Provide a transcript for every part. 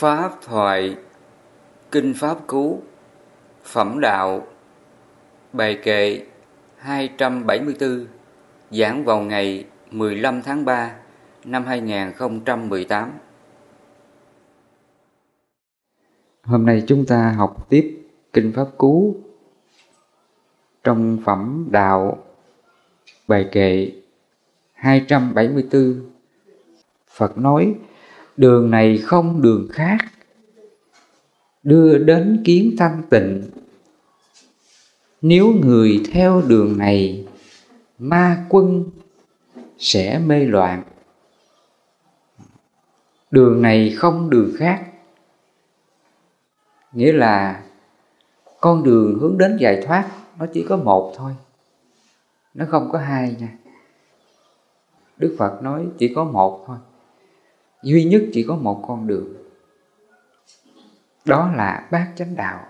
Pháp thoại Kinh Pháp Cú, Phẩm Đạo, Bài kệ 274 Giảng vào ngày 15 tháng 3 năm 2018 Hôm nay chúng ta học tiếp Kinh Pháp Cú Trong Phẩm Đạo, Bài kệ 274 Phật nói đường này không đường khác. Đưa đến kiến thanh tịnh. Nếu người theo đường này, ma quân sẽ mê loạn. Đường này không đường khác. Nghĩa là con đường hướng đến giải thoát, nó chỉ có một thôi. Nó không có hai nha. Đức phật nói chỉ có một thôi duy nhất chỉ có một con đường. Đó là bát chánh đạo.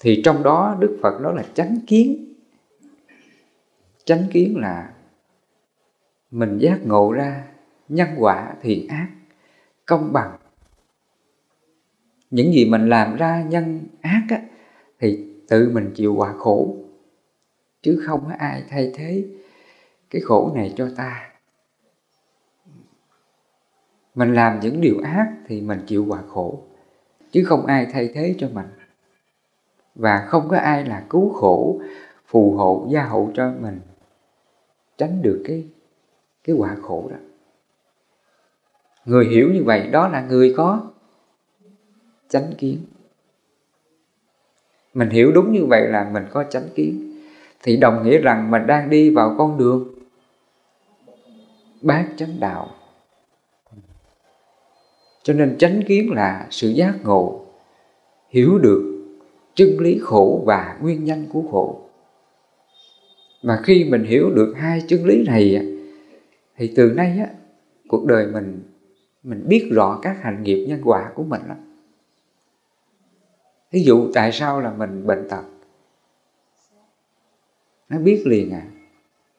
Thì trong đó đức phật nói là chánh kiến. Chánh kiến là mình giác ngộ ra nhân quả thiện ác công bằng. Những gì mình làm ra nhân ác á, thì tự mình chịu quả khổ. Chứ không có ai thay thế cái khổ này cho ta mình làm những điều ác thì mình chịu quả khổ, chứ không ai thay thế cho mình. Và không có ai là cứu khổ, phù hộ, gia hộ cho mình, tránh được cái cái quả khổ đó. Người hiểu như vậy, đó là người có chánh kiến. Mình hiểu đúng như vậy là mình có chánh kiến. Thì đồng nghĩa rằng mình đang đi vào con đường bát chánh đạo cho nên chánh kiến là sự giác ngộ, hiểu được chân lý khổ và nguyên nhân của khổ. Mà khi mình hiểu được hai chân lý này thì từ nay á, cuộc đời mình mình biết rõ các hành nghiệp nhân quả của mình lắm. Ví dụ tại sao là mình bệnh tật? Nó biết liền à.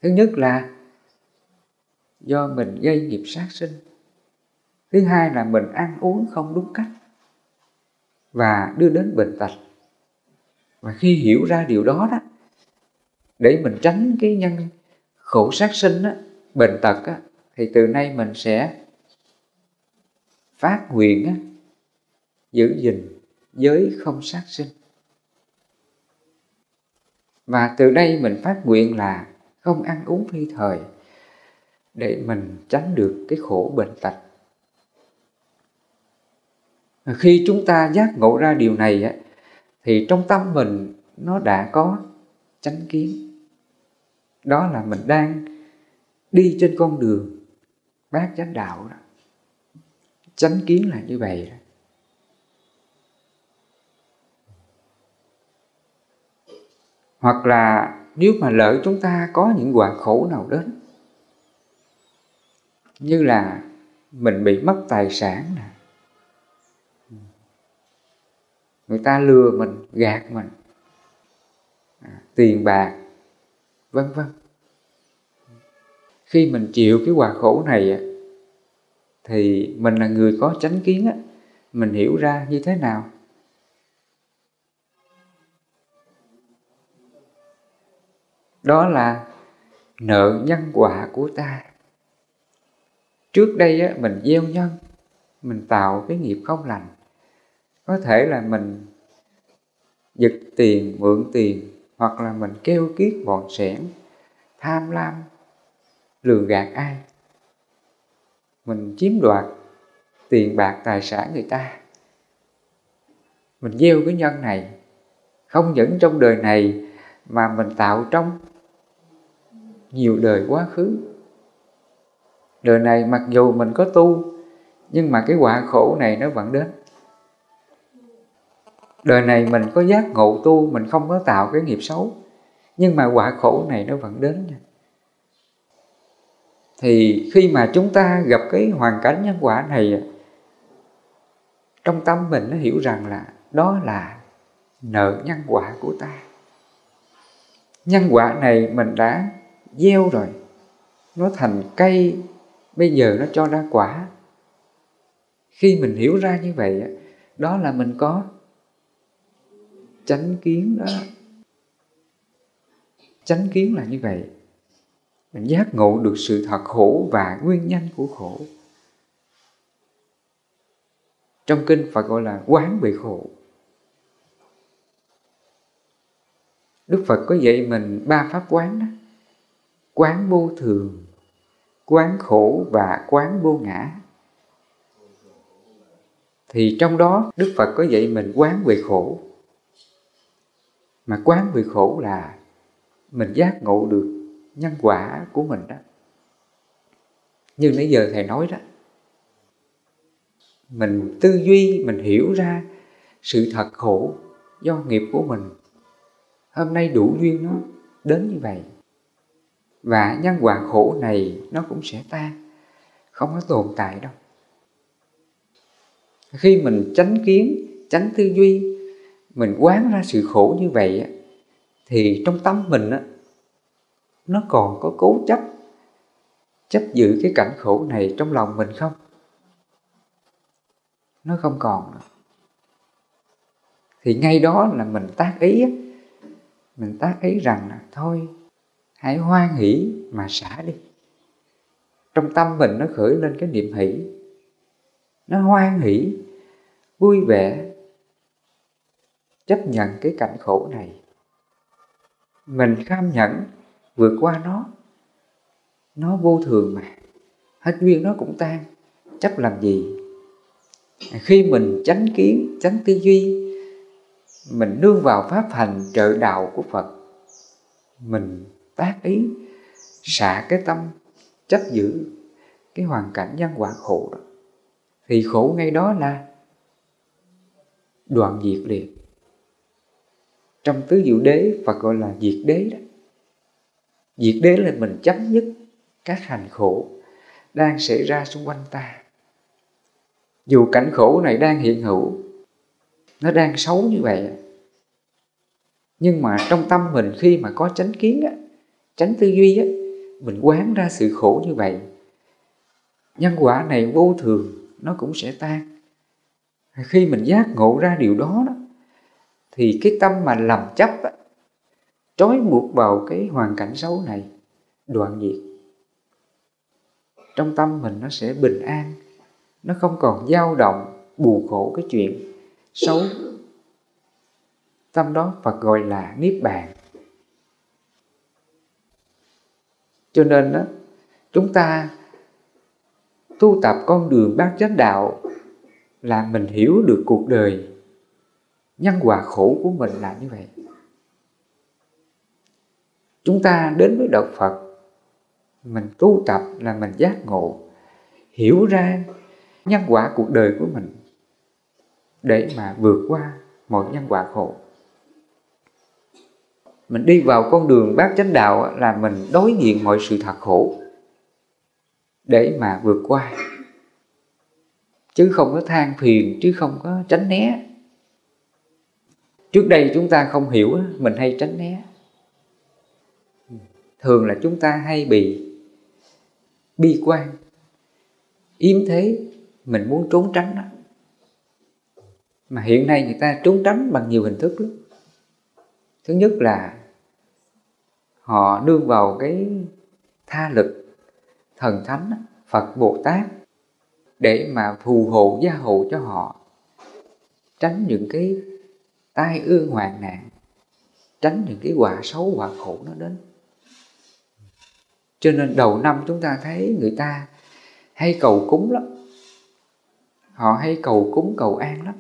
Thứ nhất là do mình gây nghiệp sát sinh thứ hai là mình ăn uống không đúng cách. Và đưa đến bệnh tật. Và khi hiểu ra điều đó đó để mình tránh cái nhân khổ sát sinh á, bệnh tật á, thì từ nay mình sẽ phát nguyện á, giữ gìn giới không sát sinh. Và từ đây mình phát nguyện là không ăn uống phi thời để mình tránh được cái khổ bệnh tật khi chúng ta giác ngộ ra điều này á, thì trong tâm mình nó đã có chánh kiến đó là mình đang đi trên con đường bát chánh đạo đó chánh kiến là như vậy đó. hoặc là nếu mà lỡ chúng ta có những quả khổ nào đến như là mình bị mất tài sản nè người ta lừa mình gạt mình. À, tiền bạc vân vân. Khi mình chịu cái quả khổ này thì mình là người có chánh kiến á mình hiểu ra như thế nào. Đó là nợ nhân quả của ta. Trước đây á, mình gieo nhân mình tạo cái nghiệp không lành có thể là mình giật tiền, mượn tiền, hoặc là mình kêu kiết bọn sẻn tham lam, lừa gạt ai. Mình chiếm đoạt tiền bạc, tài sản người ta. Mình gieo cái nhân này, không những trong đời này mà mình tạo trong nhiều đời quá khứ. Đời này mặc dù mình có tu, nhưng mà cái quả khổ này nó vẫn đến đời này mình có giác ngộ tu, mình không có tạo cái nghiệp xấu. Nhưng mà quả khổ này nó vẫn đến nha. Thì khi mà chúng ta gặp cái hoàn cảnh nhân quả này, trong tâm mình nó hiểu rằng là đó là nợ nhân quả của ta. Nhân quả này mình đã gieo rồi, nó thành cây, bây giờ nó cho ra quả. Khi mình hiểu ra như vậy đó là mình có chánh kiến đó. Chánh kiến là như vậy. Mình giác ngộ được sự thật khổ và nguyên nhân của khổ. Trong kinh Phật gọi là quán bị khổ. Đức Phật có dạy mình ba pháp quán đó. Quán vô thường, quán khổ và quán vô ngã. Thì trong đó Đức Phật có dạy mình quán về khổ mà quán về khổ là mình giác ngộ được nhân quả của mình đó. Như nãy giờ thầy nói đó, mình tư duy, mình hiểu ra sự thật khổ do nghiệp của mình. Hôm nay đủ duyên nó đến như vậy, và nhân quả khổ này nó cũng sẽ tan, không có tồn tại đâu. Khi mình tránh kiến tránh tư duy mình quán ra sự khổ như vậy thì trong tâm mình nó còn có cố chấp chấp giữ cái cảnh khổ này trong lòng mình không? Nó không còn nữa. Thì ngay đó là mình tác ý mình tác ý rằng là thôi, hãy hoan hỷ mà xả đi. Trong tâm mình nó khởi lên cái niệm hỷ, nó hoan hỷ, vui vẻ chấp nhận cái cảnh khổ này. Mình kham nhẫn vượt qua nó. Nó vô thường mà. Hết duyên nó cũng tan. Chấp làm gì? Khi mình tránh kiến tránh tư duy, mình nương vào pháp hành trợ đạo của phật, mình tác ý, xả cái tâm, chấp giữ cái hoàn cảnh nhân quả khổ đó, thì khổ ngay đó là đoạn diệt liền trong tứ diệu đế Phật gọi là diệt đế đó. Diệt đế là mình chấm dứt các hành khổ đang xảy ra xung quanh ta. Dù cảnh khổ này đang hiện hữu, nó đang xấu như vậy. Nhưng mà trong tâm mình khi mà có chánh kiến á, chánh tư duy á, mình quán ra sự khổ như vậy, nhân quả này vô thường, nó cũng sẽ tan. Khi mình giác ngộ ra điều đó đó thì cái tâm mà làm chấp trói buộc vào cái hoàn cảnh xấu này, đoạn diệt. Trong tâm mình nó sẽ bình an, nó không còn dao động, bù khổ cái chuyện xấu. Tâm đó Phật gọi là niết bàn. Cho nên đó chúng ta tu tập con đường bát chánh đạo là mình hiểu được cuộc đời nhân quả khổ của mình là như vậy. Chúng ta đến với đạo phật, mình tu tập là mình giác ngộ, hiểu ra nhân quả cuộc đời của mình để mà vượt qua mọi nhân quả khổ. Mình đi vào con đường bát chánh đạo là mình đối diện mọi sự thật khổ để mà vượt qua. Chứ không có than phiền, chứ không có tránh né trước đây chúng ta không hiểu mình hay tránh né. Thường là chúng ta hay bị bi quan. Yếm thế, mình muốn trốn tránh đó mà hiện nay người ta trốn tránh bằng nhiều hình thức lắm. Thứ nhất là họ đương vào cái tha lực thần thánh phật bồ tát, để mà phù hộ gia hộ cho họ, tránh những cái tai ương hoạn nạn, tránh những cái quả xấu quả khổ nó đến. Cho nên đầu năm chúng ta thấy người ta hay cầu cúng lắm. Họ hay cầu cúng, cầu an lắm.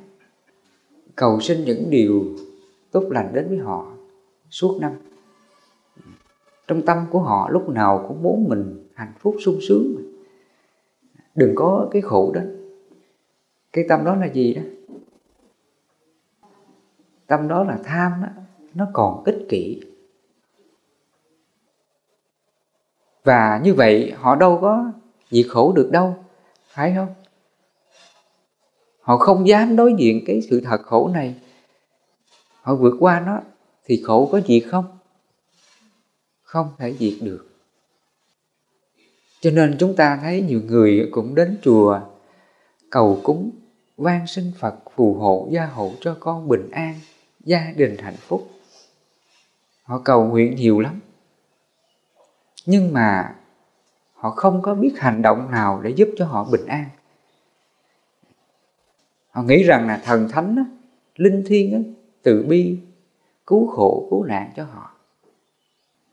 Cầu xin những điều tốt lành đến với họ suốt năm. Trong tâm của họ lúc nào cũng muốn mình hạnh phúc, sung sướng đừng có cái khổ đó. Cái tâm đó là gì đó? Tâm đó là tham đó, nó còn ích kỷ. Và như vậy họ đâu có diệt khổ được đâu phải không? Họ không dám đối diện cái sự thật khổ này. Họ vượt qua nó thì khổ có diệt không? Không thể diệt được. Cho nên chúng ta thấy nhiều người cũng đến chùa cầu cúng van sinh Phật phù hộ gia hộ cho con bình an, gia đình hạnh phúc. Họ cầu nguyện nhiều lắm. Nhưng mà họ không có biết hành động nào để giúp cho họ bình an. Họ nghĩ rằng là thần thánh, linh thiêng, từ bi, cứu khổ, cứu nạn cho họ.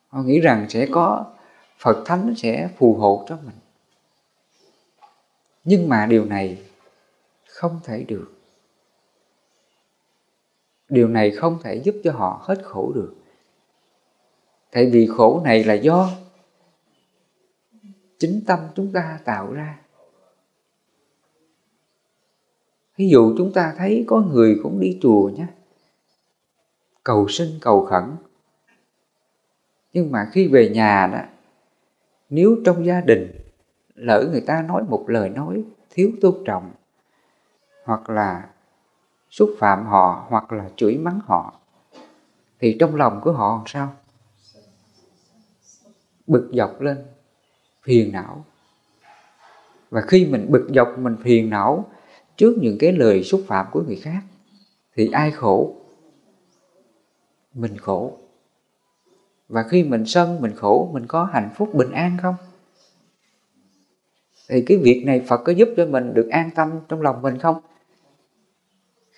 Họ nghĩ rằng sẽ có Phật Thánh sẽ phù hộ cho mình. Nhưng mà điều này không thể được. Điều này không thể giúp cho họ hết khổ được. Tại vì khổ này là do chính tâm chúng ta tạo ra. Ví dụ chúng ta thấy có người cũng đi chùa nhé, cầu sinh cầu khẩn. Nhưng mà khi về nhà đó, nếu trong gia đình lỡ người ta nói một lời nói thiếu tôn trọng hoặc là xúc phạm họ hoặc là chửi mắng họ, thì trong lòng của họ làm sao? Bực dọc lên, phiền não. Và khi mình bực dọc, mình phiền não trước những cái lời xúc phạm của người khác, thì ai khổ? Mình khổ. Và khi mình sân, mình khổ, mình có hạnh phúc, bình an không? Thì cái việc này phật có giúp cho mình được an tâm trong lòng mình không?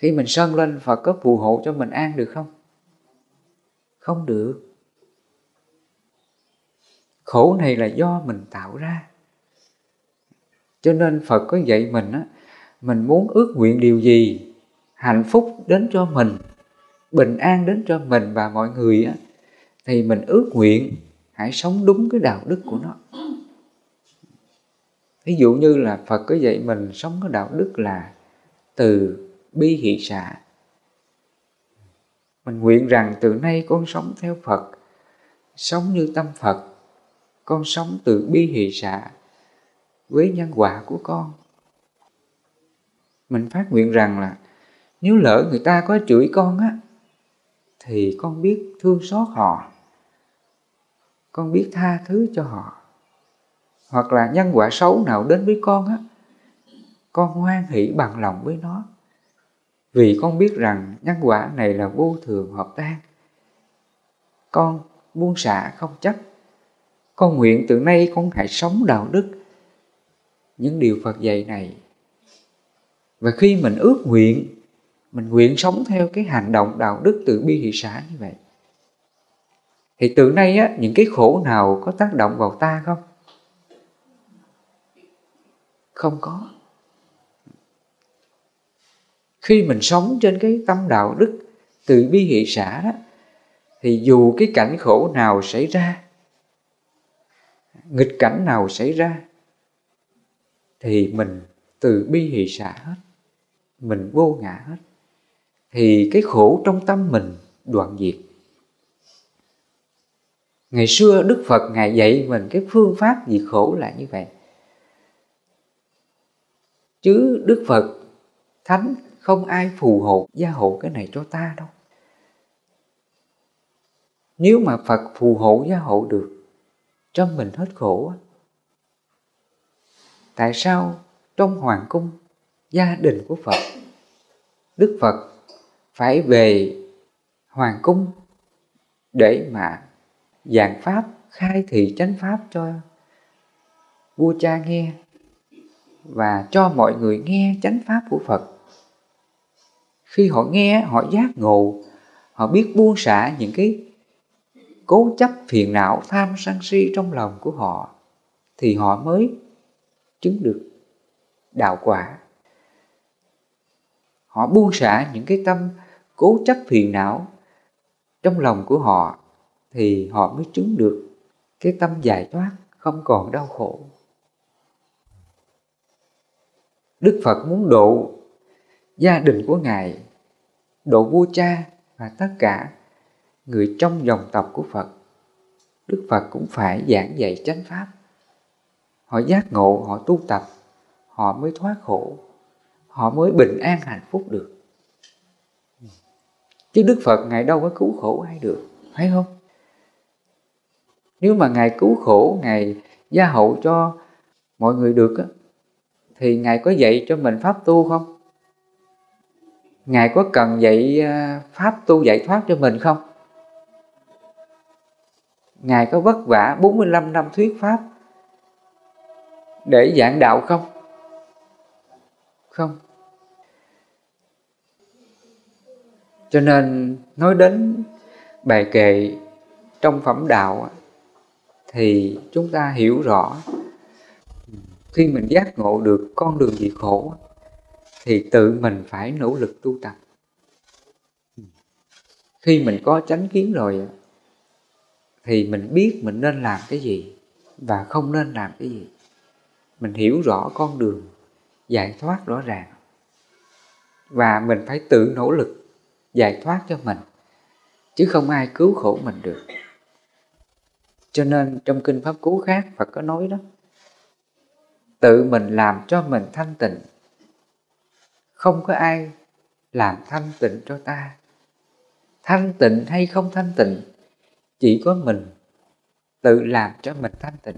Khi mình sân lên, phật có phù hộ cho mình an được không? Không được. Khổ này là do mình tạo ra. Cho nên phật có dạy mình á, mình muốn ước nguyện điều gì, hạnh phúc đến cho mình, bình an đến cho mình và mọi người á, thì mình ước nguyện hãy sống đúng cái đạo đức của nó. Ví dụ như là phật có dạy mình sống cái đạo đức là từ bi hỷ xả mình nguyện rằng từ nay con sống theo phật, sống như tâm phật, con sống từ bi hỷ xả với nhân quả của con. Mình phát nguyện rằng là nếu lỡ người ta có chửi con á, thì con biết thương xót họ, con biết tha thứ cho họ. Hoặc là nhân quả xấu nào đến với con á, con hoan hỷ bằng lòng với nó vì con biết rằng nhân quả này là vô thường hợp tan con buông xả không chấp con nguyện từ nay con hãy sống đạo đức những điều Phật dạy này và khi mình ước nguyện mình nguyện sống theo cái hành động đạo đức từ bi thị xã như vậy thì từ nay á, những cái khổ nào có tác động vào ta không? Không có. Khi mình sống trên cái tâm đạo đức từ bi hỷ xã đó, thì dù cái cảnh khổ nào xảy ra, nghịch cảnh nào xảy ra, thì mình từ bi hỷ xã hết, mình vô ngã hết. Thì cái khổ trong tâm mình đoạn diệt ngày xưa đức phật ngài dạy mình cái phương pháp diệt khổ là như vậy chứ đức phật thánh không ai phù hộ gia hộ cái này cho ta đâu nếu mà phật phù hộ gia hộ được cho mình hết khổ tại sao trong hoàng cung gia đình của phật, đức phật phải về hoàng cung để mà giảng pháp, khai thị chánh pháp cho vua cha nghe và cho mọi người nghe chánh pháp của Phật. Khi họ nghe, họ giác ngộ, họ biết buông xả những cái cố chấp phiền não tham sân si trong lòng của họ thì họ mới chứng được đạo quả. Họ buông xả những cái tâm cố chấp phiền não trong lòng của họ thì họ mới chứng được cái tâm giải thoát không còn đau khổ đức phật muốn độ gia đình của ngài, độ vua cha và tất cả người trong dòng tộc của phật. Đức phật cũng phải giảng dạy chánh pháp. Họ giác ngộ, họ tu tập, họ mới thoát khổ, họ mới bình an hạnh phúc được. Chứ đức phật ngài đâu có cứu khổ ai được, phải không? Nếu mà ngài cứu khổ, ngài gia hậu cho mọi người được á, thì ngài có dạy cho mình pháp tu không? Ngài có cần dạy à, pháp tu giải thoát cho mình không? Ngài có vất vả 45 năm thuyết pháp để giảng đạo không? Không. Cho nên nói đến bài kệ trong phẩm đạo thì chúng ta hiểu rõ, khi mình giác ngộ được con đường gì khổ thì tự mình phải nỗ lực tu tập. Khi mình có chánh kiến rồi thì mình biết mình nên làm cái gì và không nên làm cái gì. Mình hiểu rõ con đường, giải thoát rõ ràng. Và mình phải tự nỗ lực giải thoát cho mình, chứ không ai cứu khổ mình được. Cho nên trong kinh pháp cú khác Phật có nói đó, tự mình làm cho mình thanh tịnh không có ai làm thanh tịnh cho ta. Thanh tịnh hay không thanh tịnh, chỉ có mình tự làm cho mình thanh tịnh.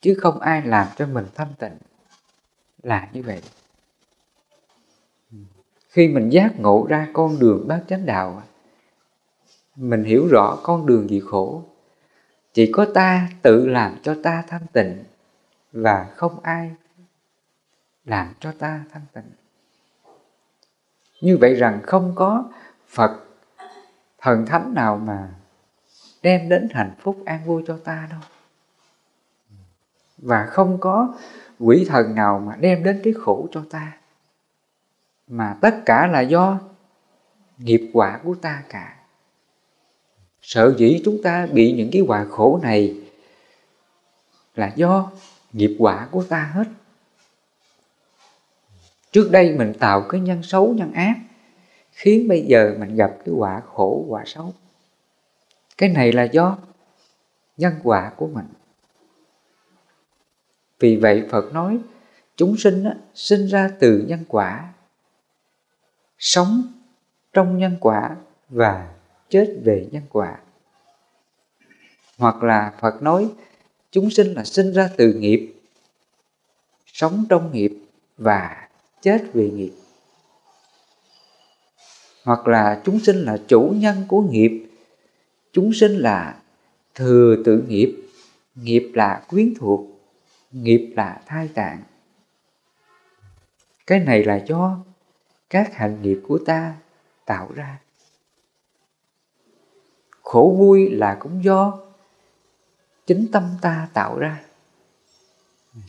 Chứ không ai làm cho mình thanh tịnh là như vậy. Khi mình giác ngộ ra con đường bát chánh đạo, mình hiểu rõ con đường gì khổ. Chỉ có ta tự làm cho ta thanh tịnh và không ai làm cho ta thanh tịnh. Như vậy rằng không có phật thần thánh nào mà đem đến hạnh phúc an vui cho ta đâu. Và không có quỷ thần nào mà đem đến cái khổ cho ta. Mà tất cả là do nghiệp quả của ta cả. Sợ dĩ chúng ta bị những cái quả khổ này là do nghiệp quả của ta hết trước đây mình tạo cái nhân xấu nhân ác khiến bây giờ mình gặp cái quả khổ quả xấu. Cái này là do nhân quả của mình. Vì vậy phật nói chúng sinh á, sinh ra từ nhân quả sống trong nhân quả và chết về nhân quả. Hoặc là phật nói chúng sinh là sinh ra từ nghiệp sống trong nghiệp và chết vì nghiệp. Hoặc là chúng sinh là chủ nhân của nghiệp. Chúng sinh là thừa tự nghiệp. Nghiệp là quyến thuộc, nghiệp là thai tạng. Cái này là do các hành nghiệp của ta tạo ra. Khổ vui là cũng do chính tâm ta tạo ra.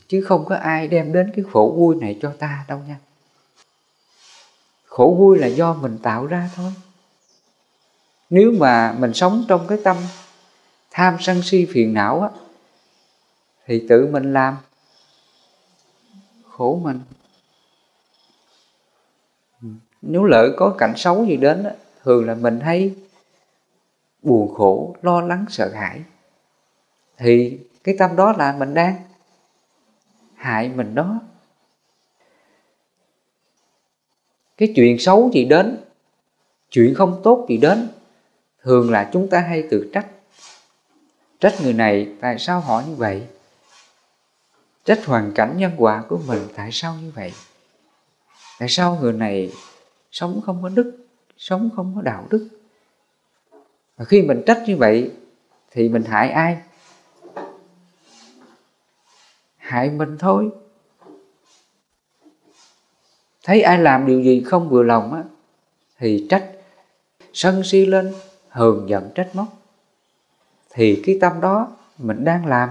Chứ không có ai đem đến cái khổ vui này cho ta đâu nha khổ vui là do mình tạo ra thôi. Nếu mà mình sống trong cái tâm tham sân si phiền não á thì tự mình làm. Khổ mình. Nếu lỡ có cảnh xấu gì đến á, thường là mình hay buồn khổ lo lắng sợ hãi. Thì cái tâm đó là mình đang hại mình đó. Cái chuyện xấu gì đến, chuyện không tốt gì đến. Thường là chúng ta hay tự trách. Trách người này tại sao họ như vậy? Trách hoàn cảnh nhân quả của mình tại sao như vậy? Tại sao người này sống không có đức, sống không có đạo đức? Và khi mình trách như vậy thì mình hại ai? Hại mình thôi thấy ai làm điều gì không vừa lòng á, thì trách. Sân si lên, hờn giận trách móc. Thì cái tâm đó mình đang làm,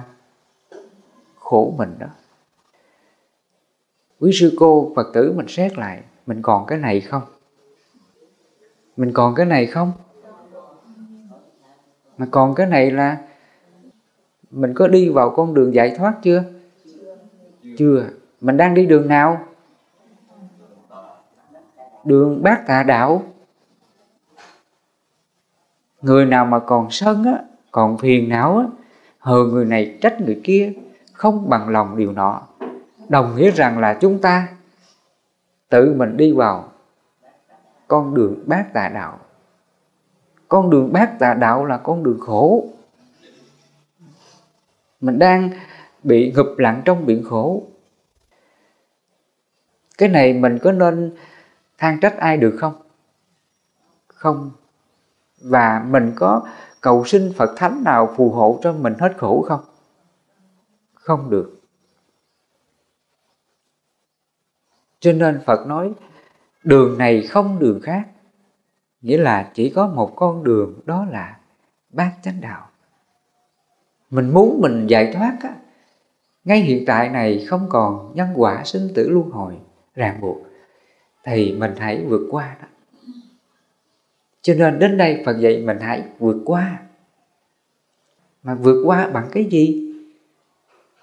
khổ mình đó. Quý sư cô phật tử mình xét lại, mình còn cái này không? Mình còn cái này không? Mà còn cái này là mình có đi vào con đường giải thoát chưa? Chưa. Mình đang đi đường nào? Đường bát tà đạo. Người nào mà còn sân á, còn phiền não á, hờ người này trách người kia không bằng lòng điều nọ. Đồng nghĩa rằng là chúng ta tự mình đi vào con đường bát tà đạo. Con đường bát tà đạo là con đường khổ. Mình đang bị ngập lặng trong biển khổ. Cái này mình có nên than trách ai được không? Không. Và mình có cầu xin phật thánh nào phù hộ cho mình hết khổ không? Không được. Cho nên phật nói, đường này không đường khác. Nghĩa là chỉ có một con đường, đó là bát chánh đạo. Mình muốn mình giải thoát á, ngay hiện tại này không còn nhân quả sinh tử luân hồi ràng buộc thì mình hãy vượt qua đó. Cho nên đến đây phật dạy mình hãy vượt qua. Mà vượt qua bằng cái gì?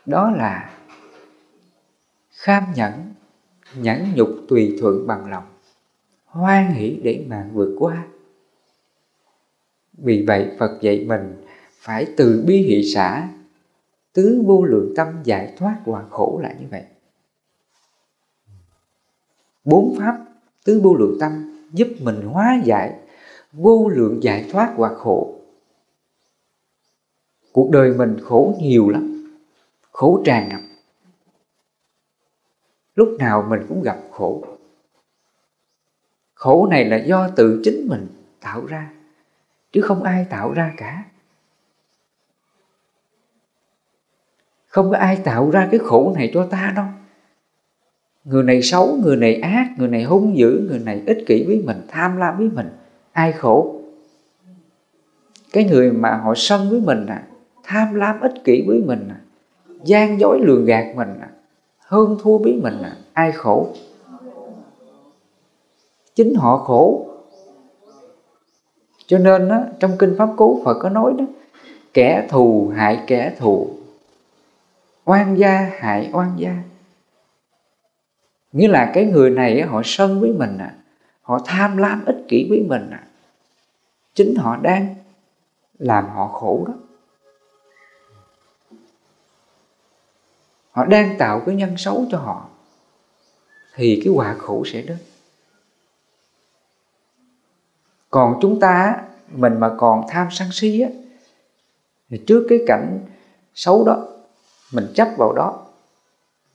Đó là kham nhẫn nhẫn nhục tùy thuận bằng lòng. Hoan hỷ để mà vượt qua. Vì vậy phật dạy mình phải từ bi hỷ xã, tứ vô lượng tâm giải thoát quả khổ là như vậy bốn pháp tứ vô lượng tâm, giúp mình hóa giải vô lượng giải thoát và khổ. Cuộc đời mình khổ nhiều lắm, khổ tràn ngập. Lúc nào mình cũng gặp khổ. Khổ này là do tự chính mình tạo ra, chứ không ai tạo ra cả. Không có ai tạo ra cái khổ này cho ta đâu người này xấu người này ác người này hung dữ người này ích kỷ với mình tham lam với mình. Ai khổ? Cái người mà họ sân với mình à tham lam ích kỷ với mình à gian dối lường gạt mình à hơn thua với mình à ai khổ? Chính họ khổ. Cho nên đó, trong kinh pháp cú phật có nói đó kẻ thù hại kẻ thù oan gia hại oan gia nghĩa là cái người này họ sân với mình à. Họ tham lam ích kỷ với mình à. Chính họ đang làm họ khổ đó. Họ đang tạo cái nhân xấu cho họ, thì cái quả khổ sẽ đến. Còn chúng ta mình mà còn tham sân si á, thì trước cái cảnh xấu đó, mình chấp vào đó,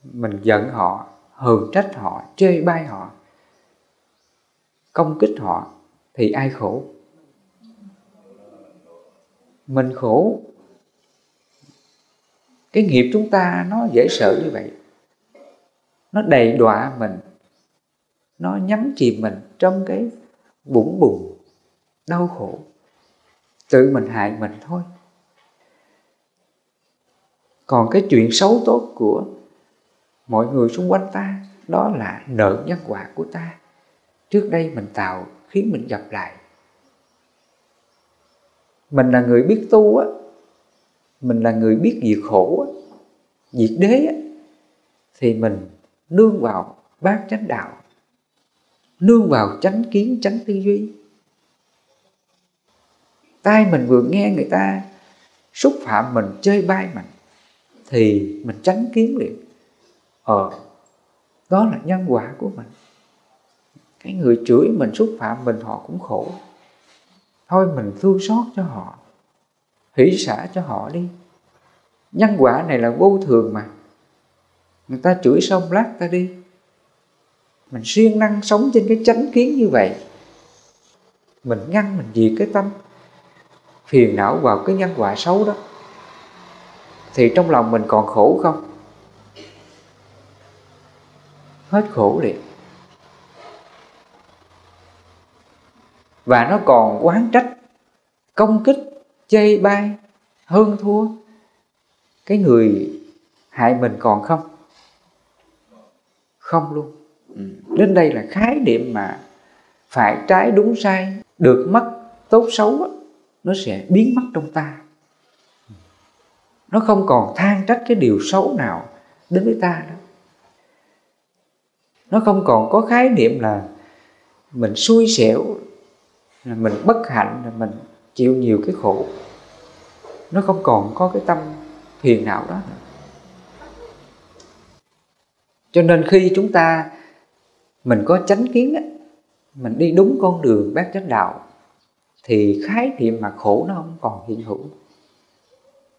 mình giận họ hờn trách họ, chê bai họ, công kích họ thì ai khổ? Mình khổ. Cái nghiệp chúng ta nó dễ sợ như vậy. Nó đầy đọa mình. Nó nhấn chìm mình trong cái bụng bùng đau khổ. Tự mình hại mình thôi. Còn cái chuyện xấu tốt của mọi người xung quanh ta, đó là nợ nhân quả của ta. Trước đây mình tạo, khiến mình gặp lại. Mình là người biết tu á, mình là người biết diệt khổ á, diệt đế á, thì mình nương vào bát chánh đạo, nương vào chánh kiến, chánh tư duy. Tai mình vừa nghe người ta xúc phạm mình chơi bai mình, thì mình tránh kiến liền ờ đó là nhân quả của mình. Cái người chửi mình xúc phạm mình, họ cũng khổ. Thôi mình thương xót cho họ, hỷ xả cho họ đi. Nhân quả này là vô thường mà. Người ta chửi xong lát ta đi. Mình siêng năng sống trên cái chánh kiến như vậy. Mình ngăn, mình diệt cái tâm. Phiền não vào cái nhân quả xấu đó. Thì trong lòng mình còn khổ không? Hết khổ liền. Và nó còn quán trách, công kích, chê bai, hơn thua cái người hại mình còn không? Không luôn. Ừ. Đến đây là khái niệm mà phải trái đúng sai, được mất tốt xấu nó sẽ biến mất trong ta. Nó không còn than trách cái điều xấu nào đến với ta nữa nó không còn có khái niệm là mình xui xẻo là mình bất hạnh là mình chịu nhiều cái khổ. Nó không còn có cái tâm phiền não đó nữa. cho nên khi chúng ta mình có chánh kiến á, mình đi đúng con đường bát chánh đạo thì khái niệm mà khổ nó không còn hiện hữu.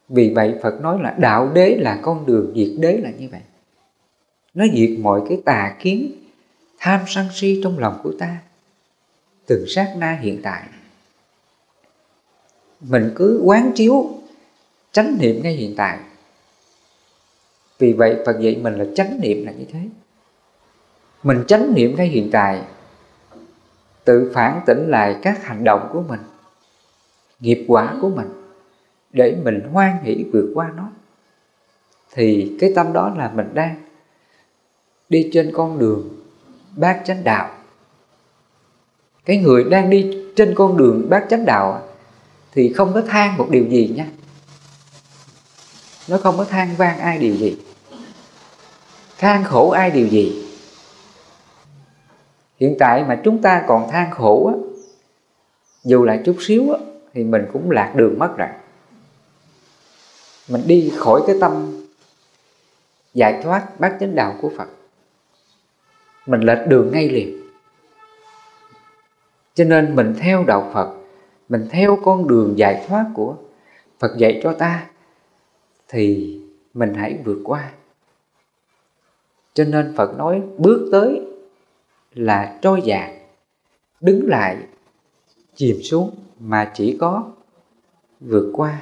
Vì vậy Phật nói là đạo đế là con đường diệt đế là như vậy nó diệt mọi cái tà kiến, tham sân si trong lòng của ta, từng sát na hiện tại. Mình cứ quán chiếu, chánh niệm ngay hiện tại. Vì vậy, Phật dạy mình là chánh niệm là như thế. Mình chánh niệm ngay hiện tại, tự phản tỉnh lại các hành động của mình, nghiệp quả của mình, để mình hoan hỷ vượt qua nó. Thì cái tâm đó là mình đang đi trên con đường bát chánh đạo. Cái người đang đi trên con đường bát chánh đạo thì không có than một điều gì nha. Nó không có than van ai điều gì. Than khổ ai điều gì. Hiện tại mà chúng ta còn than khổ á, dù là chút xíu á, thì mình cũng lạc đường mất rồi. Mình đi khỏi cái tâm giải thoát bát chánh đạo của Phật mình lệch đường ngay liền. Cho nên mình theo đạo Phật, mình theo con đường giải thoát của Phật dạy cho ta, thì mình hãy vượt qua. Cho nên Phật nói bước tới là trôi dạt đứng lại, chìm xuống mà chỉ có vượt qua.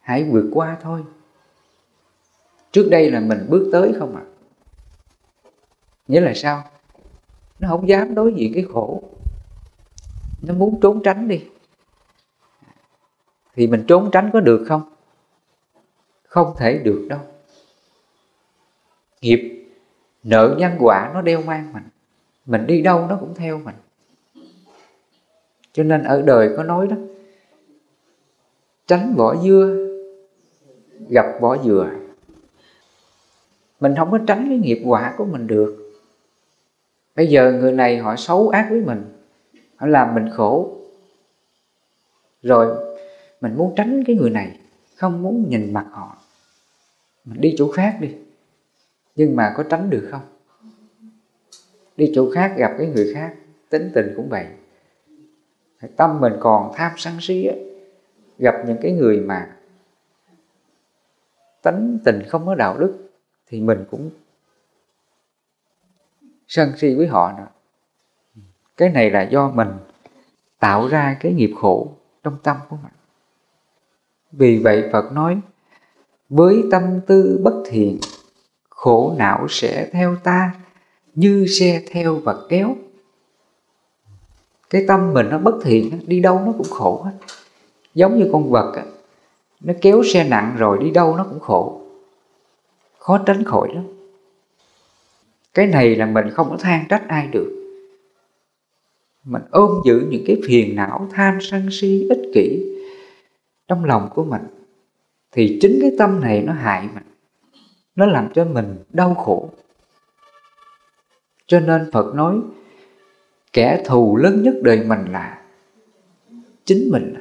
Hãy vượt qua thôi. Trước đây là mình bước tới không ạ? à? Nghĩa là sao? Nó không dám đối diện cái khổ. Nó muốn trốn tránh đi. Thì mình trốn tránh có được không? Không thể được đâu. Nghiệp, nợ nhân quả nó đeo mang mình. Mình đi đâu nó cũng theo mình. Cho nên ở đời có nói đó, tránh vỏ dưa, gặp vỏ dừa. Mình không có tránh cái nghiệp quả của mình được bây giờ người này họ xấu ác với mình. Họ làm mình khổ. Rồi, mình muốn tránh cái người này, không muốn nhìn mặt họ. Mình đi chỗ khác đi. Nhưng mà có tránh được không? Đi chỗ khác gặp cái người khác, tính tình cũng vậy. Tâm mình còn tham sân si á. Gặp những cái người mà tính tình không có đạo đức, thì mình cũng sân si với họ nữa. Cái này là do mình tạo ra cái nghiệp khổ trong tâm của mình. Vì vậy phật nói, với tâm tư bất thiện, khổ não sẽ theo ta như xe theo và kéo. Cái tâm mình nó bất thiện đi đâu nó cũng khổ hết. Giống như con vật nó kéo xe nặng rồi đi đâu nó cũng khổ. Khó tránh khỏi lắm cái này là mình không có than trách ai được. Mình ôm giữ những cái phiền não, tham sân si, ích kỷ trong lòng của mình, thì chính cái tâm này nó hại mình. Nó làm cho mình đau khổ. Cho nên phật nói, kẻ thù lớn nhất đời mình là chính mình.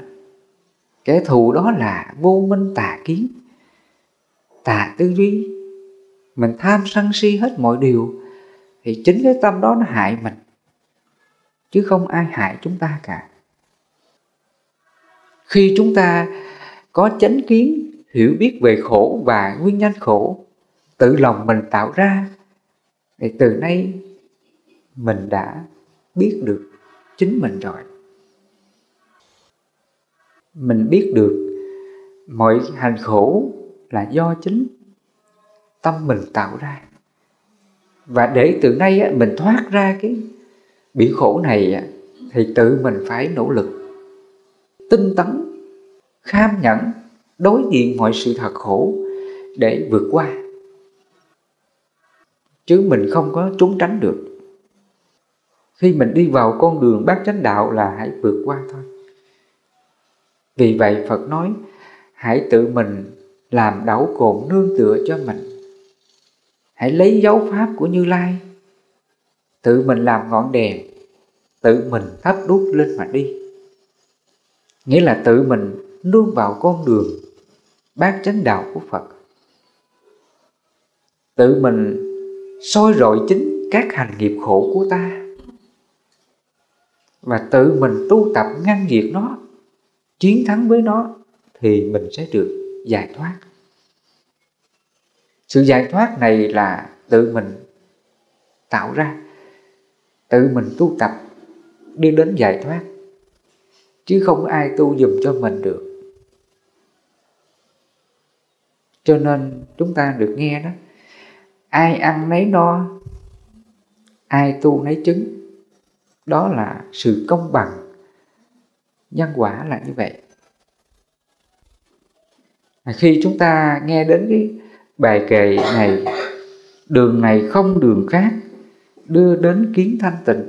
Kẻ thù đó là vô minh tà kiến, tà tư duy. Mình tham sân si hết mọi điều thì chính cái tâm đó nó hại mình, chứ không ai hại chúng ta cả. Khi chúng ta có chánh kiến, hiểu biết về khổ và nguyên nhân khổ, tự lòng mình tạo ra, thì từ nay mình đã biết được chính mình rồi. Mình biết được mọi hành khổ là do chính tâm mình tạo ra và để từ nay á, mình thoát ra cái bị khổ này á, thì tự mình phải nỗ lực tinh tấn kham nhẫn đối diện mọi sự thật khổ để vượt qua. Chứ mình không có trốn tránh được. Khi mình đi vào con đường bát chánh đạo là hãy vượt qua thôi. Vì vậy phật nói hãy tự mình làm đảo cồn nương tựa cho mình hãy lấy dấu pháp của như lai. Tự mình làm ngọn đèn, tự mình thắp đuốc lên mà đi. Nghĩa là tự mình luôn vào con đường bát chánh đạo của phật. Tự mình soi rọi chính các hành nghiệp khổ của ta. Và tự mình tu tập ngăn diệt nó, chiến thắng với nó, thì mình sẽ được giải thoát sự giải thoát này là tự mình tạo ra, tự mình tu tập đi đến giải thoát, chứ không ai tu dùm cho mình được. Cho nên chúng ta được nghe đó, ai ăn nấy no, ai tu nấy chứng, đó là sự công bằng. Nhân quả là như vậy. Khi chúng ta nghe đến cái bài kệ này đường này không đường khác đưa đến kiến thanh tịnh.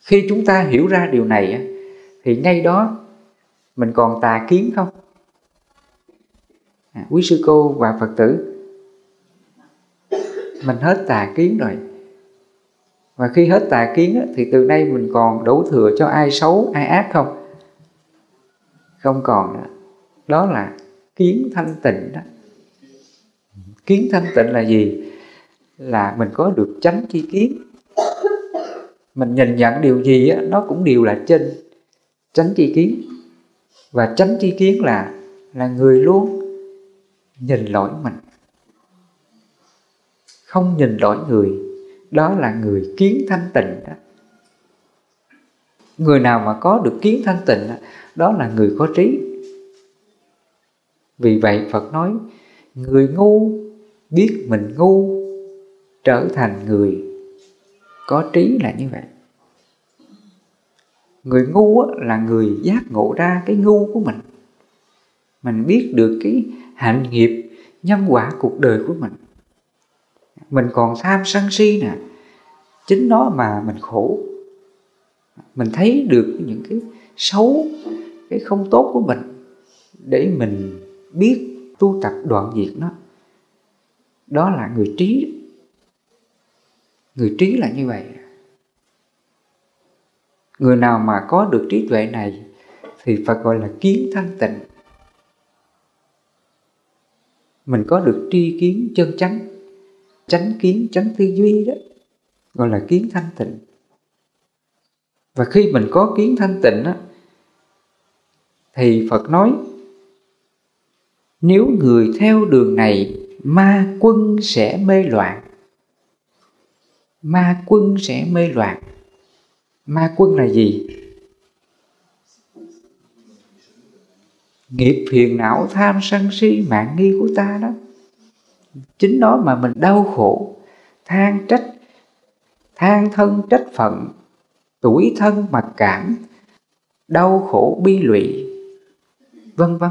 Khi chúng ta hiểu ra điều này thì ngay đó mình còn tà kiến không? À, quý sư cô và phật tử mình hết tà kiến rồi. Và khi hết tà kiến thì từ nay mình còn đổ thừa cho ai xấu ai ác không? Không còn đó là kiến thanh tịnh đó kiến thanh tịnh là gì? Là mình có được tránh chi kiến. Mình nhìn nhận điều gì á, nó cũng đều là trên tránh chi kiến. Và tránh chi kiến là là người luôn nhìn lỗi mình. Không nhìn lỗi người. Đó là người kiến thanh tịnh đó. Người nào mà có được kiến thanh tịnh đó là người có trí. Vì vậy phật nói người ngu biết mình ngu, trở thành người. Có trí là như vậy. Người ngu là người giác ngộ ra cái ngu của mình. Mình biết được cái hạnh nghiệp, nhân quả cuộc đời của mình. Mình còn tham sân si nè. Chính nó mà mình khổ. Mình thấy được những cái xấu, cái không tốt của mình để mình biết tu tập đoạn diệt nó đó là người trí. Người trí là như vậy. Người nào mà có được trí tuệ này thì phải gọi là kiến thanh tịnh. Mình có được tri kiến chân chánh chánh kiến, chánh tư duy đó, gọi là kiến thanh tịnh. Và khi mình có kiến thanh tịnh á, thì phật nói, nếu người theo đường này ma quân sẽ mê loạn. Ma quân sẽ mê loạn. Ma quân là gì? Nghiệp phiền não tham sân si, mạng nghi của ta đó. Chính đó mà mình đau khổ, than trách, than thân trách phận tuổi thân mặc cảm, đau khổ bi lụy, vân vân.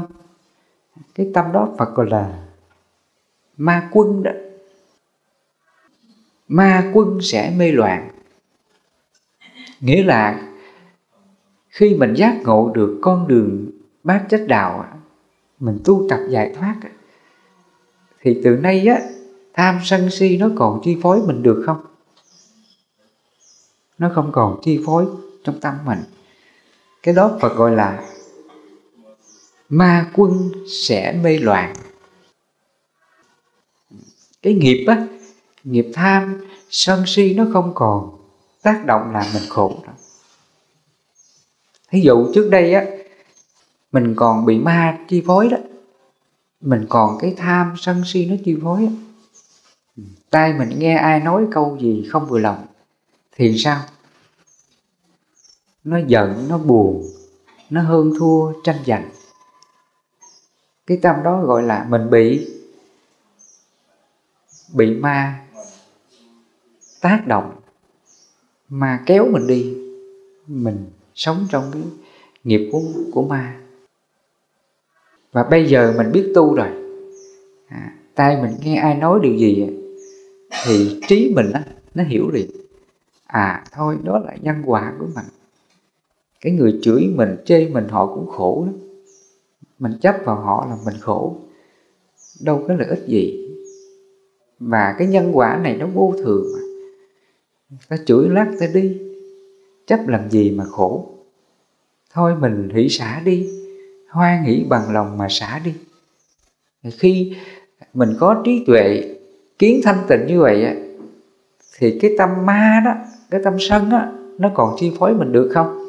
Cái tâm đó Phật gọi là ma quân đó. Ma quân sẽ mê loạn. Nghĩa là khi mình giác ngộ được con đường bát chánh đạo mình tu tập giải thoát thì từ nay á, tham sân si nó còn chi phối mình được không? Nó không còn chi phối trong tâm mình. Cái đó Phật gọi là ma quân sẽ mê loạn cái nghiệp á, nghiệp tham, sân si nó không còn, tác động làm mình khổ đó. thí dụ trước đây á, mình còn bị ma chi phối đó, mình còn cái tham, sân si nó chi phối á. Tai mình nghe ai nói câu gì không vừa lòng, thì sao? Nó giận, nó buồn, nó hơn thua, tranh giành. Cái tâm đó gọi là mình bị bị ma tác động mà kéo mình đi mình sống trong cái nghiệp của, của ma. Và bây giờ mình biết tu rồi. À, tay mình nghe ai nói điều gì thì trí mình á, nó hiểu liền. À thôi đó là nhân quả của mình. Cái người chửi mình chê mình họ cũng khổ lắm. Mình chấp vào họ là mình khổ. Đâu có lợi ích gì và cái nhân quả này nó vô thường mà. Ta chửi lắc ta đi. Chấp làm gì mà khổ. Thôi mình hỷ xả đi. Hoan hỷ bằng lòng mà xả đi. Khi mình có trí tuệ, kiến thanh tịnh như vậy á, thì cái tâm ma đó, cái tâm sân á, nó còn chi phối mình được không?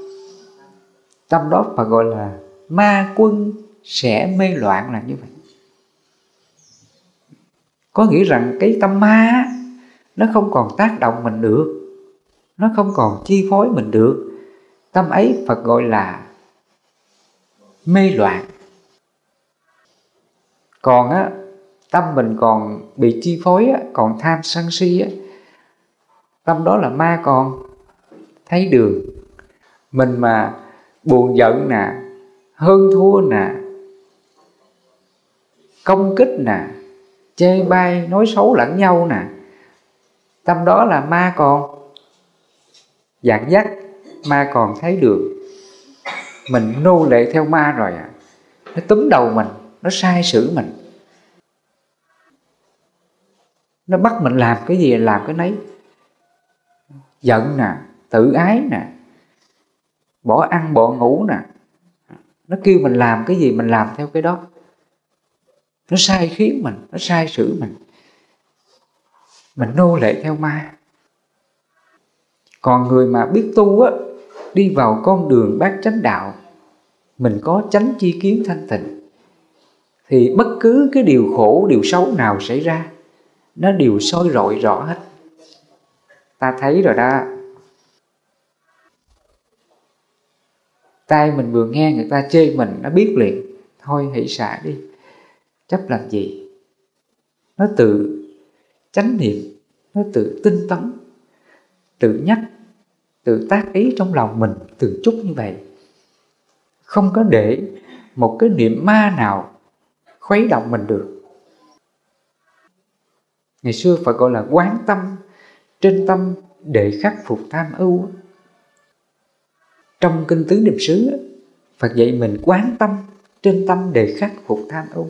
Tâm đó mà gọi là ma quân sẽ mê loạn là như vậy có nghĩa rằng cái tâm ma nó không còn tác động mình được. Nó không còn chi phối mình được. Tâm ấy phật gọi là mê loạn. Còn á tâm mình còn bị chi phối á, còn tham sân si á tâm đó là ma còn. Thấy đường. Mình mà buồn giận nè hơn thua nè công kích nè chê bai, nói xấu lẫn nhau nè. Tâm đó là ma còn. Dạng dắt, ma còn thấy được. Mình nô lệ theo ma rồi à. Nó túm đầu mình, nó sai sử mình. Nó bắt mình làm cái gì, làm cái nấy. Giận nè, tự ái nè. Bỏ ăn, bỏ ngủ nè. Nó kêu mình làm cái gì, mình làm theo cái đó nó sai khiến mình, nó sai sử mình. Mình nô lệ theo ma. Còn người mà biết tu á, đi vào con đường bát chánh đạo, mình có chánh chi kiến thanh tịnh, thì bất cứ cái điều khổ, điều xấu nào xảy ra, nó đều soi rọi rõ hết. Ta thấy rồi đó. Tay mình vừa nghe người ta chê mình, nó biết liền. Thôi hãy xả đi chấp làm gì? Nó tự chánh niệm, nó tự tinh tấn, tự nhắc, tự tác ý trong lòng mình từng chút như vậy. Không có để một cái niệm ma nào khuấy động mình được. Ngày xưa phải gọi là quán tâm, trên tâm để khắc phục tham ưu. Trong kinh tứ niệm xứ Phật dạy mình quán tâm, trên tâm để khắc phục tham ưu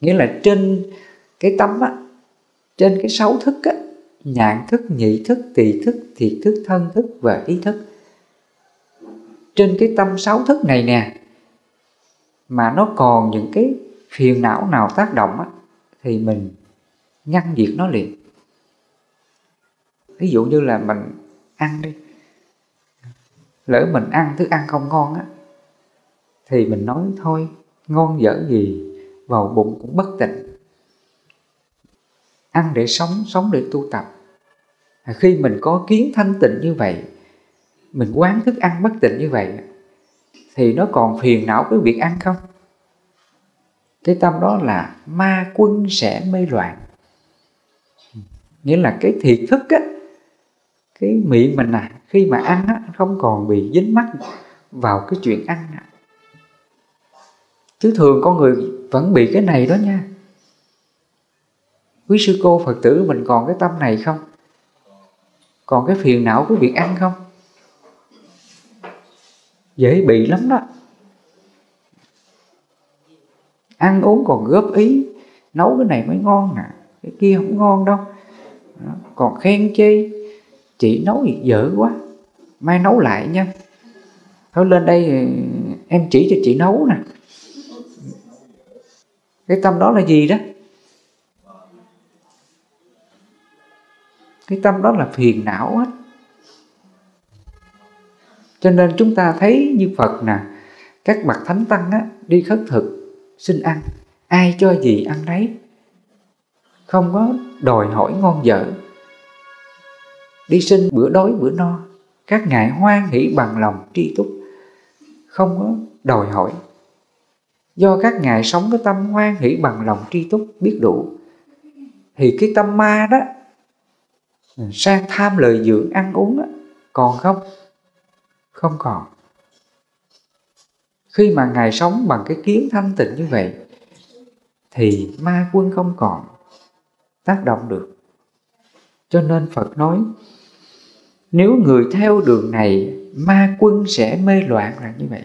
nghĩa là trên cái tâm á, trên cái sáu thức á, nhãn thức, nhị thức, tỳ thức, thiệt thức, thân thức và ý thức. Trên cái tâm sáu thức này nè, mà nó còn những cái phiền não nào tác động á, thì mình ngăn diệt nó liền. Ví dụ như là mình ăn đi, lỡ mình ăn thức ăn không ngon á, thì mình nói thôi, ngon dở gì vào bụng cũng bất tịnh ăn để sống sống để tu tập. Khi mình có kiến thanh tịnh như vậy, mình quán thức ăn bất tịnh như vậy, thì nó còn phiền não với việc ăn không? Cái tâm đó là ma quân sẽ mê loạn. Nghĩa là cái thiệt thức á, cái miệng mình à khi mà ăn á không còn bị dính mắc vào cái chuyện ăn à chứ thường con người vẫn bị cái này đó nha. Quý sư cô phật tử mình còn cái tâm này không? Còn cái phiền não của việc ăn không? Dễ bị lắm đó. Ăn uống còn góp ý, nấu cái này mới ngon nè, cái kia không ngon đâu. Còn khen chê chị nấu gì dở quá, mai nấu lại nha. Thôi lên đây, em chỉ cho chị nấu nè cái tâm đó là gì đó? Cái tâm đó là phiền não hết. Cho nên chúng ta thấy như Phật nè các bậc thánh tăng á, đi khất thực xin ăn. Ai cho gì ăn đấy không có đòi hỏi ngon dở đi xin bữa đói bữa no. Các ngài hoan hỷ bằng lòng tri túc. Không có đòi hỏi do các ngài sống cái tâm hoan hỷ bằng lòng tri túc biết đủ. Thì cái tâm ma đó sang tham lợi dưỡng ăn uống đó, còn không? Không còn. Khi mà ngài sống bằng cái kiến thanh tịnh như vậy thì ma quân không còn tác động được. Cho nên phật nói nếu người theo đường này ma quân sẽ mê loạn là như vậy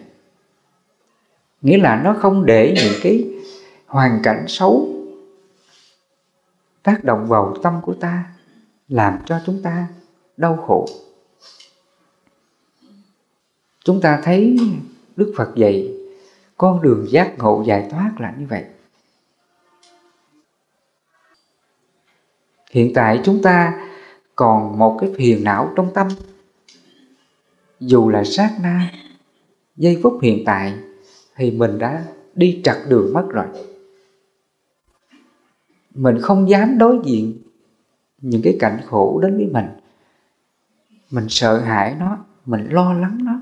nghĩa là nó không để những cái hoàn cảnh xấu tác động vào tâm của ta, làm cho chúng ta đau khổ. Chúng ta thấy đức phật dạy, con đường giác ngộ giải thoát là như vậy. Hiện tại chúng ta còn một cái phiền não trong tâm. Dù là sát na, giây phút hiện tại thì mình đã đi trật đường mất rồi. Mình không dám đối diện những cái cảnh khổ đến với mình. Mình sợ hãi nó, mình lo lắng nó,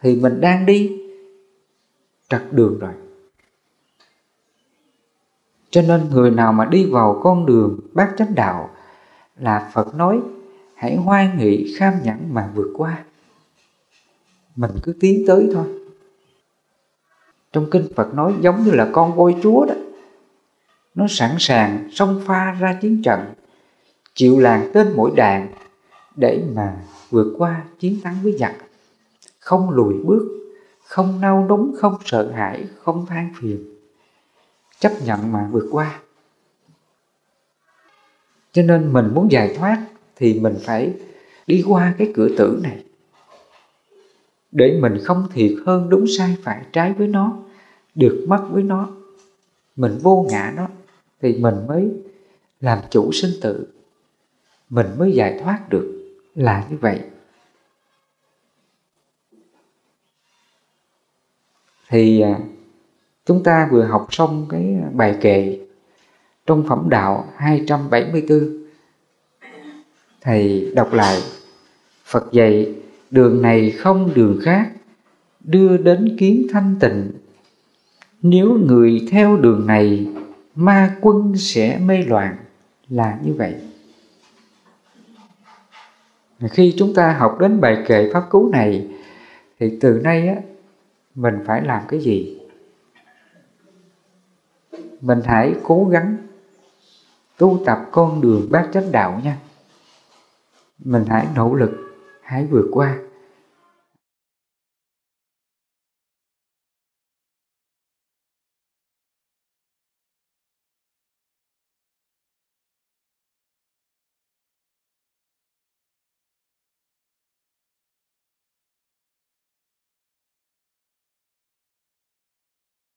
thì mình đang đi trật đường rồi. Cho nên người nào mà đi vào con đường bát chánh đạo là Phật nói, hãy hoan nghị kham nhẫn mà vượt qua. Mình cứ tiến tới thôi trong kinh Phật nói giống như là con voi chúa đó. Nó sẵn sàng xông pha ra chiến trận, chịu làng tên mỗi đạn để mà vượt qua chiến thắng với giặc. Không lùi bước, không nao núng, không sợ hãi, không than phiền. Chấp nhận mà vượt qua. Cho nên mình muốn giải thoát thì mình phải đi qua cái cửa tử này để mình không thiệt hơn đúng sai phải trái với nó, được mất với nó. Mình vô ngã nó thì mình mới làm chủ sinh tử. Mình mới giải thoát được là như vậy. Thì à, chúng ta vừa học xong cái bài kệ trong phẩm đạo 274 thầy đọc lại Phật dạy đường này không đường khác, đưa đến kiến thanh tịnh. Nếu người theo đường này, ma quân sẽ mê loạn, là như vậy. Khi chúng ta học đến bài kệ pháp cứu này, thì từ nay á, mình phải làm cái gì? Mình hãy cố gắng tu tập con đường bát chánh đạo nha. Mình hãy nỗ lực hãy vượt qua.